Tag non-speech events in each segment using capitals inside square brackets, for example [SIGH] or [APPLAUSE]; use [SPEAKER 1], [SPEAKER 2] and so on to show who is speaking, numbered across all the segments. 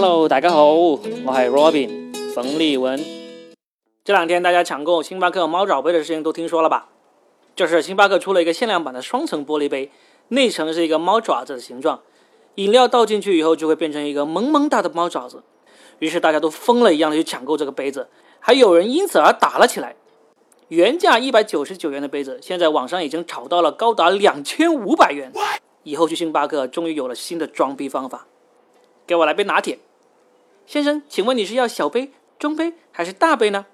[SPEAKER 1] Hello，大家好，我系 Robin 冯立文。这两天大家抢购星巴克猫爪杯的事情都听说了吧？就是星巴克出了一个限量版的双层玻璃杯，内层是一个猫爪子的形状，饮料倒进去以后就会变成一个萌萌哒的猫爪子。于是大家都疯了一样的去抢购这个杯子，还有人因此而打了起来。原价一百九十九元的杯子，现在网上已经炒到了高达两千五百元。以后去星巴克终于有了新的装逼方法，给我来杯拿铁。先生，请问你是要小杯、中杯还是大杯呢？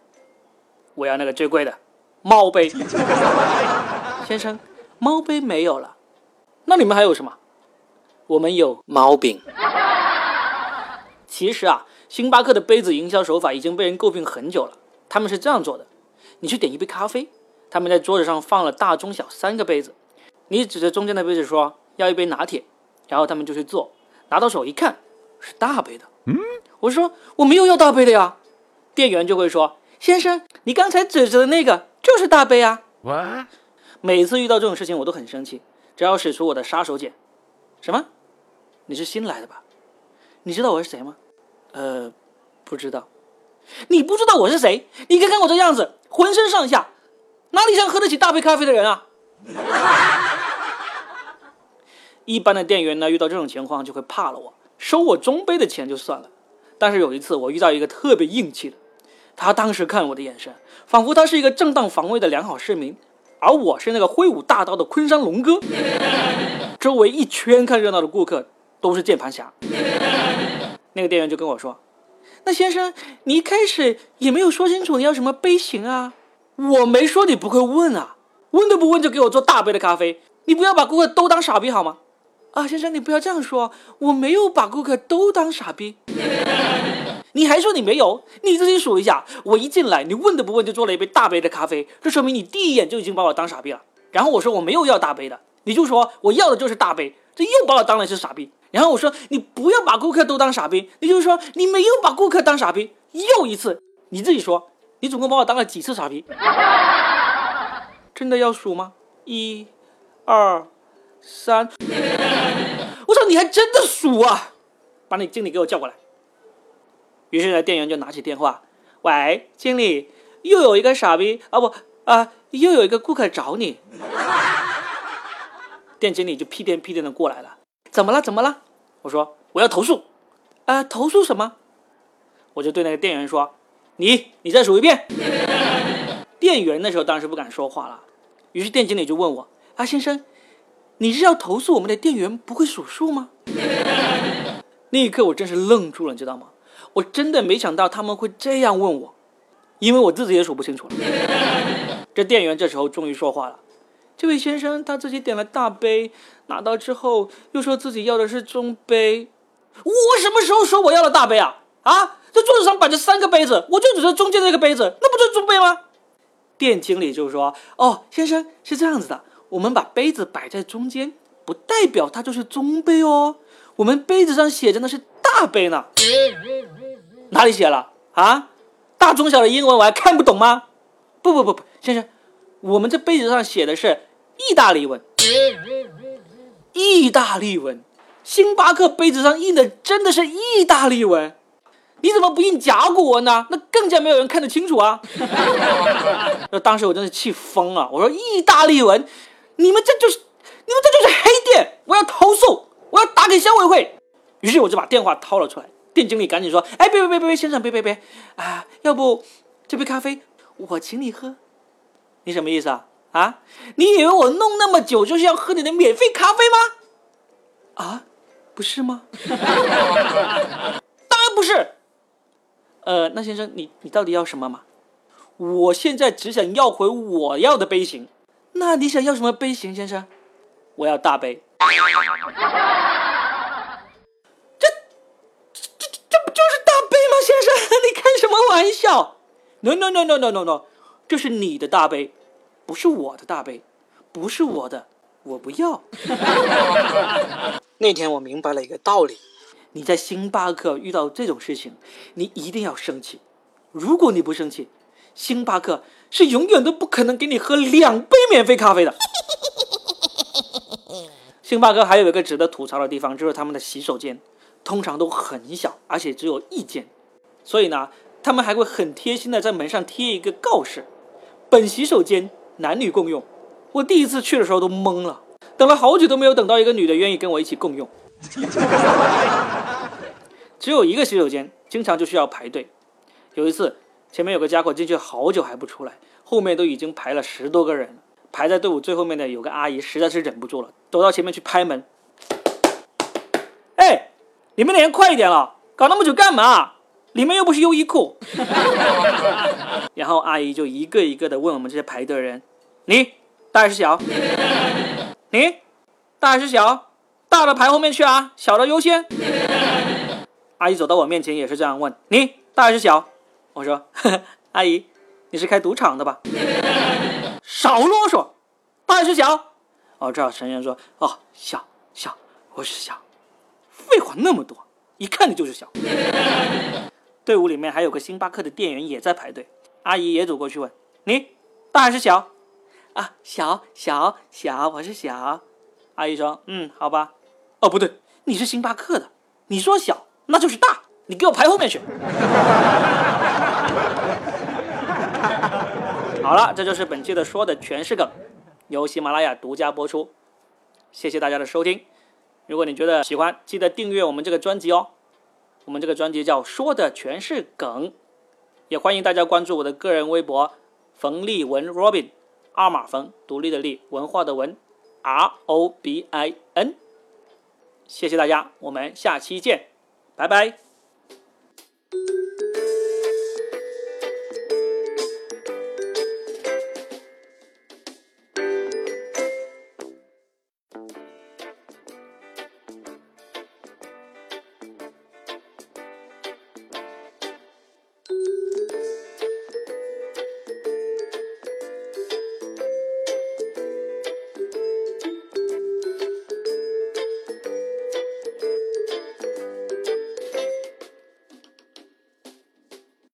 [SPEAKER 1] 我要那个最贵的猫杯。[LAUGHS] 先生，猫杯没有了，那你们还有什么？我们有猫饼。其实啊，星巴克的杯子营销手法已经被人诟病很久了。他们是这样做的：你去点一杯咖啡，他们在桌子上放了大、中、小三个杯子，你指着中间的杯子说。要一杯拿铁，然后他们就去做，拿到手一看是大杯的。嗯，我说我没有要大杯的呀，店员就会说：“先生，你刚才指着的那个就是大杯啊。”哇每次遇到这种事情我都很生气，只要使出我的杀手锏。什么？你是新来的吧？你知道我是谁吗？呃，不知道。你不知道我是谁？你看看我这样子，浑身上下哪里像喝得起大杯咖啡的人啊？[LAUGHS] 一般的店员呢，遇到这种情况就会怕了我，收我中杯的钱就算了。但是有一次，我遇到一个特别硬气的，他当时看我的眼神，仿佛他是一个正当防卫的良好市民，而我是那个挥舞大刀的昆山龙哥。[LAUGHS] 周围一圈看热闹的顾客都是键盘侠。那个店员就跟我说：“那先生，你一开始也没有说清楚你要什么杯型啊？我没说你不会问啊，问都不问就给我做大杯的咖啡，你不要把顾客都当傻逼好吗？”啊，先生，你不要这样说，我没有把顾客都当傻逼。你还说你没有？你自己数一下，我一进来，你问都不问就做了一杯大杯的咖啡，这说明你第一眼就已经把我当傻逼了。然后我说我没有要大杯的，你就说我要的就是大杯，这又把我当了是傻逼。然后我说你不要把顾客都当傻逼，你就说你没有把顾客当傻逼。又一次，你自己说，你总共把我当了几次傻逼？[LAUGHS] 真的要数吗？一、二。三，你还真的数啊！把你经理给我叫过来。于是呢，店员就拿起电话：“喂，经理，又有一个傻逼啊不啊，又有一个顾客找你。[LAUGHS] ”店经理就屁颠屁颠的过来了。怎么了？怎么了？我说我要投诉。啊，投诉什么？我就对那个店员说：“你，你再数一遍。[LAUGHS] ”店员那时候当时不敢说话了。于是店经理就问我：“啊，先生。”你是要投诉我们的店员不会数数吗？[LAUGHS] 那一刻我真是愣住了，你知道吗？我真的没想到他们会这样问我，因为我自己也数不清楚了。这店员这时候终于说话了：“这位先生他自己点了大杯，拿到之后又说自己要的是中杯。我什么时候说我要了大杯啊？啊，这桌子上摆着三个杯子，我就指着中间那个杯子，那不就是中杯吗？”店经理就说：“哦，先生是这样子的。”我们把杯子摆在中间，不代表它就是中杯哦。我们杯子上写着的是大杯呢。哪里写了啊？大中小的英文我还看不懂吗？不不不不，先生，我们这杯子上写的是意大利文。意大利文，星巴克杯子上印的真的是意大利文？你怎么不印甲骨文呢？那更加没有人看得清楚啊！那 [LAUGHS] 当时我真是气疯了，我说意大利文。你们这就是，你们这就是黑店！我要投诉，我要打给消委会。于是我就把电话掏了出来，店经理赶紧说：“哎，别别别别别，先生，别别别，啊，要不这杯咖啡我请你喝？你什么意思啊？啊，你以为我弄那么久就是要喝你的免费咖啡吗？啊，不是吗？[LAUGHS] 当然不是。呃，那先生，你你到底要什么嘛？我现在只想要回我要的杯型。”那你想要什么杯型，先生？我要大杯。[LAUGHS] 这这这这不就是大杯吗，先生？[LAUGHS] 你开什么玩笑？No no no no no no no，这是你的大杯，不是我的大杯，不是我的，我不要。[LAUGHS] 那天我明白了一个道理：你在星巴克遇到这种事情，你一定要生气。如果你不生气，星巴克是永远都不可能给你喝两杯免费咖啡的。[LAUGHS] 星巴克还有一个值得吐槽的地方，就是他们的洗手间，通常都很小，而且只有一间，所以呢，他们还会很贴心的在门上贴一个告示：本洗手间男女共用。我第一次去的时候都懵了，等了好久都没有等到一个女的愿意跟我一起共用。[LAUGHS] 只有一个洗手间，经常就需要排队。有一次，前面有个家伙进去好久还不出来，后面都已经排了十多个人了。排在队伍最后面的有个阿姨，实在是忍不住了，走到前面去拍门。哎，你们连快一点了，搞那么久干嘛？里面又不是优衣库。[LAUGHS] 然后阿姨就一个一个的问我们这些排队的人：“你大还是小？[LAUGHS] 你大还是小？大的排后面去啊，小的优先。”阿姨走到我面前也是这样问：“你大还是小？”我说：“ [LAUGHS] 阿姨，你是开赌场的吧？”少啰嗦，大还是小？哦，这老先生说：“哦，小小，我是小。”废话那么多，一看你就是小。队伍里面还有个星巴克的店员也在排队，阿姨也走过去问：“你大还是小？”啊，小小小，我是小。阿姨说：“嗯，好吧。”哦，不对，你是星巴克的，你说小。那就是大，你给我排后面去。好了，这就是本期的说的全是梗，由喜马拉雅独家播出。谢谢大家的收听。如果你觉得喜欢，记得订阅我们这个专辑哦。我们这个专辑叫说的全是梗，也欢迎大家关注我的个人微博冯立文 Robin，二马冯，独立的立，文化的文，R O B I N。谢谢大家，我们下期见。拜拜。